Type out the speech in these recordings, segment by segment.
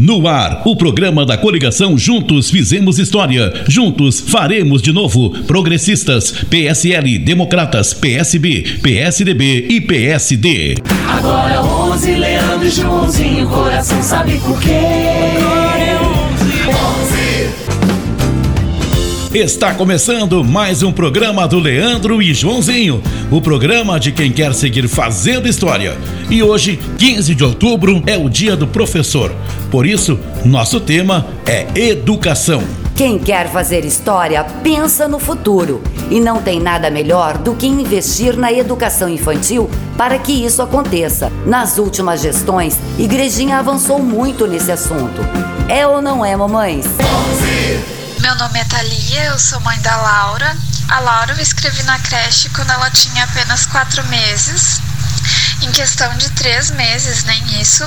No ar, o programa da coligação Juntos Fizemos História. Juntos faremos de novo. Progressistas, PSL, Democratas, PSB, PSDB e PSD. Agora 11, Leandro e Joãozinho, coração sabe por quê? Está começando mais um programa do Leandro e Joãozinho, o programa de quem quer seguir fazendo história. E hoje, 15 de outubro, é o dia do professor. Por isso, nosso tema é educação. Quem quer fazer história pensa no futuro e não tem nada melhor do que investir na educação infantil para que isso aconteça. Nas últimas gestões, Igrejinha avançou muito nesse assunto. É ou não é, mamães? Meu nome é Thalia, eu sou mãe da Laura. A Laura eu escrevi na creche quando ela tinha apenas quatro meses. Em questão de três meses, nem isso,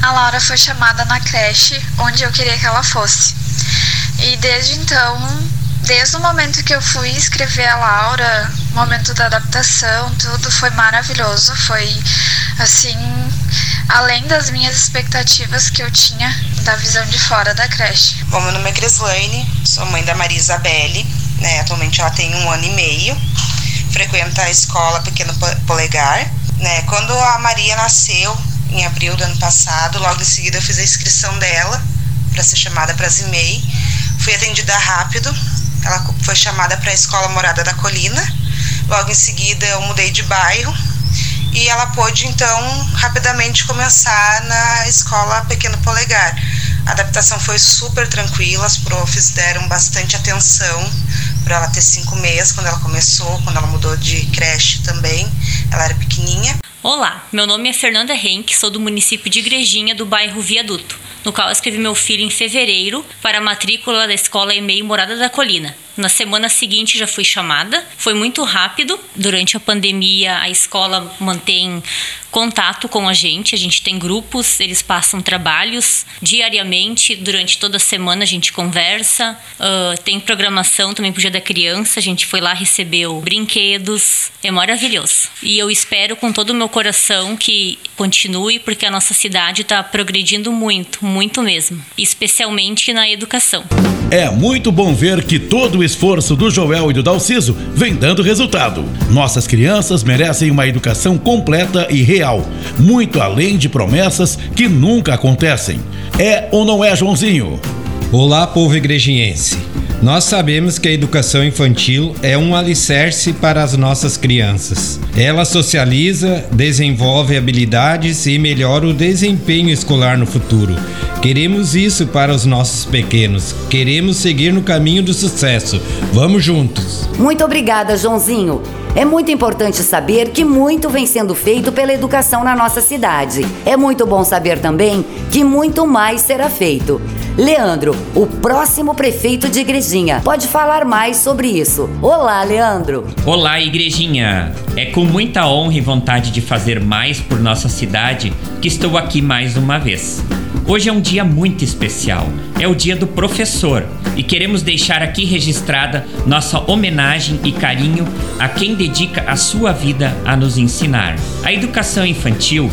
a Laura foi chamada na creche onde eu queria que ela fosse. E desde então, desde o momento que eu fui escrever a Laura, momento da adaptação, tudo foi maravilhoso. Foi assim, além das minhas expectativas que eu tinha da visão de fora da creche. Bom, meu nome é Crislaine, sou mãe da Maria Isabelle, né? Atualmente ela tem um ano e meio, frequenta a escola Pequeno Polegar né? Quando a Maria nasceu, em abril do ano passado, logo em seguida eu fiz a inscrição dela para ser chamada para Zimei. Fui atendida rápido. Ela foi chamada para a escola Morada da Colina. Logo em seguida eu mudei de bairro e ela pôde então rapidamente começar na escola Pequeno Polegar. A adaptação foi super tranquila, as profs deram bastante atenção para ela ter cinco meses quando ela começou, quando ela mudou de creche também. Ela era pequenininha. Olá, meu nome é Fernanda Henk, sou do município de Igrejinha, do bairro Viaduto, no qual escrevi meu filho em fevereiro para a matrícula da escola EMEI Morada da Colina. Na semana seguinte já fui chamada. Foi muito rápido. Durante a pandemia, a escola mantém contato com a gente. A gente tem grupos, eles passam trabalhos diariamente. Durante toda a semana a gente conversa. Uh, tem programação também pro Dia da Criança. A gente foi lá, recebeu brinquedos. É maravilhoso. E eu espero com todo o meu coração que continue, porque a nossa cidade está progredindo muito, muito mesmo. Especialmente na educação. É muito bom ver que todo esforço do Joel e do Dalciso vem dando resultado. Nossas crianças merecem uma educação completa e real, muito além de promessas que nunca acontecem. É ou não é, Joãozinho? Olá, povo igrejinhense. Nós sabemos que a educação infantil é um alicerce para as nossas crianças. Ela socializa, desenvolve habilidades e melhora o desempenho escolar no futuro. Queremos isso para os nossos pequenos. Queremos seguir no caminho do sucesso. Vamos juntos. Muito obrigada, Joãozinho. É muito importante saber que muito vem sendo feito pela educação na nossa cidade. É muito bom saber também que muito mais será feito. Leandro, o próximo prefeito de Igrejinha, pode falar mais sobre isso. Olá, Leandro. Olá, Igrejinha. É com muita honra e vontade de fazer mais por nossa cidade que estou aqui mais uma vez. Hoje é um dia muito especial. É o dia do professor e queremos deixar aqui registrada nossa homenagem e carinho a quem dedica a sua vida a nos ensinar. A educação infantil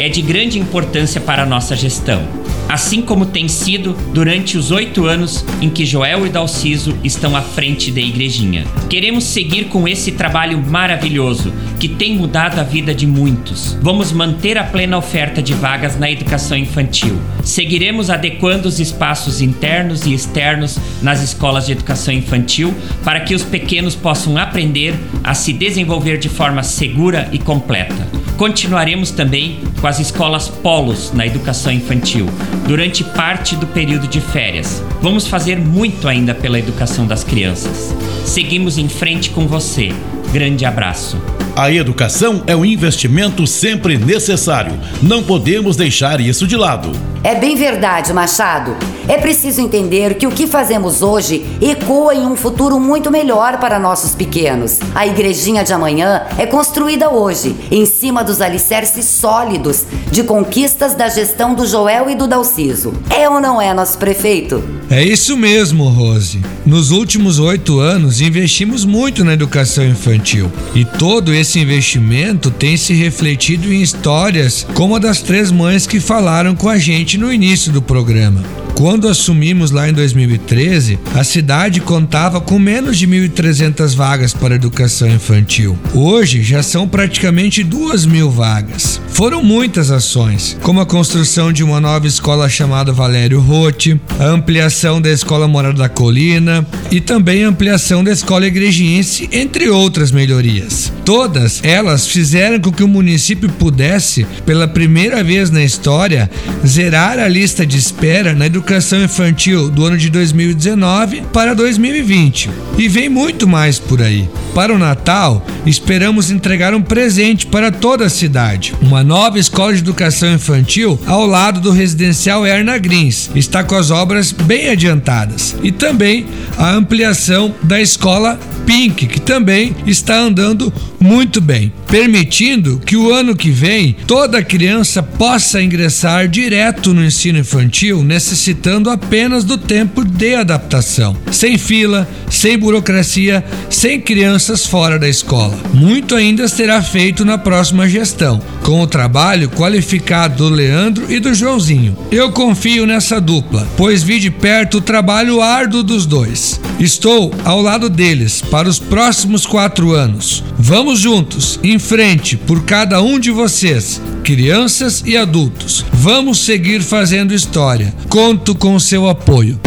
é de grande importância para a nossa gestão assim como tem sido durante os oito anos em que Joel e Dalciso estão à frente da igrejinha. Queremos seguir com esse trabalho maravilhoso que tem mudado a vida de muitos. Vamos manter a plena oferta de vagas na educação infantil. Seguiremos adequando os espaços internos e externos nas escolas de educação infantil para que os pequenos possam aprender a se desenvolver de forma segura e completa. Continuaremos também com as escolas polos na educação infantil durante parte do período de férias. Vamos fazer muito ainda pela educação das crianças. Seguimos em frente com você. Grande abraço. A educação é um investimento sempre necessário. Não podemos deixar isso de lado. É bem verdade, Machado. É preciso entender que o que fazemos hoje ecoa em um futuro muito melhor para nossos pequenos. A igrejinha de amanhã é construída hoje, em cima dos alicerces sólidos de conquistas da gestão do Joel e do Dalciso. É ou não é, nosso prefeito? É isso mesmo, Rose. Nos últimos oito anos investimos muito na educação infantil e todo esse esse investimento tem se refletido em histórias como a das três mães que falaram com a gente no início do programa. Quando assumimos lá em 2013, a cidade contava com menos de 1.300 vagas para educação infantil. Hoje já são praticamente 2 mil vagas. Foram muitas ações, como a construção de uma nova escola chamada Valério Rotti, a ampliação da Escola Morada da Colina e também a ampliação da Escola Igrejiense, entre outras melhorias. Todas elas fizeram com que o município pudesse, pela primeira vez na história, zerar a lista de espera na educação infantil do ano de 2019 para 2020. E vem muito mais por aí. Para o Natal, esperamos entregar um presente para toda a cidade. Uma nova escola de educação infantil ao lado do residencial Erna Grins. Está com as obras bem adiantadas. E também a ampliação da escola Pink, que também está andando muito bem, permitindo que o ano que vem toda criança possa ingressar direto no ensino infantil, necessitando apenas do tempo de adaptação, sem fila, sem burocracia, sem crianças fora da escola. Muito ainda será feito na próxima gestão, com o trabalho qualificado do Leandro e do Joãozinho. Eu confio nessa dupla, pois vi de perto o trabalho árduo dos dois. Estou ao lado deles para os próximos quatro anos. Vamos juntos, em frente, por cada um de vocês, crianças e adultos. Vamos seguir fazendo história. Conto com seu apoio.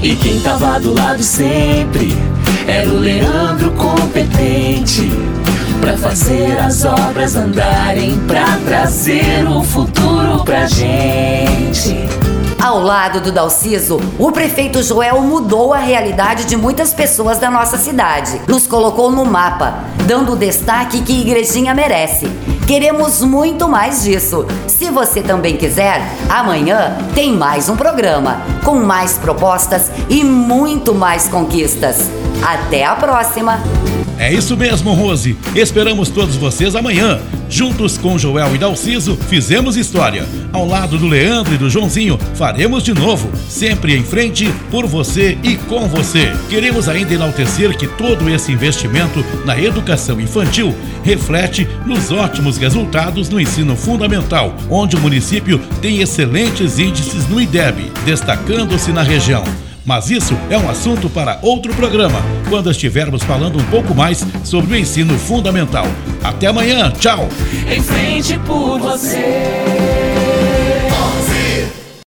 E quem tava do lado sempre era o Leandro competente. Pra fazer as obras andarem, pra trazer o futuro pra gente. Ao lado do Dalciso, o prefeito Joel mudou a realidade de muitas pessoas da nossa cidade. Nos colocou no mapa, dando o destaque que Igrejinha merece. Queremos muito mais disso. Se você também quiser, amanhã tem mais um programa, com mais propostas e muito mais conquistas. Até a próxima! É isso mesmo, Rose. Esperamos todos vocês amanhã. Juntos com Joel e Dalciso, fizemos história. Ao lado do Leandro e do Joãozinho, faremos de novo. Sempre em frente, por você e com você. Queremos ainda enaltecer que todo esse investimento na educação infantil reflete nos ótimos resultados no ensino fundamental, onde o município tem excelentes índices no IDEB, destacando-se na região. Mas isso é um assunto para outro programa, quando estivermos falando um pouco mais sobre o ensino fundamental. Até amanhã, tchau! Em frente por você.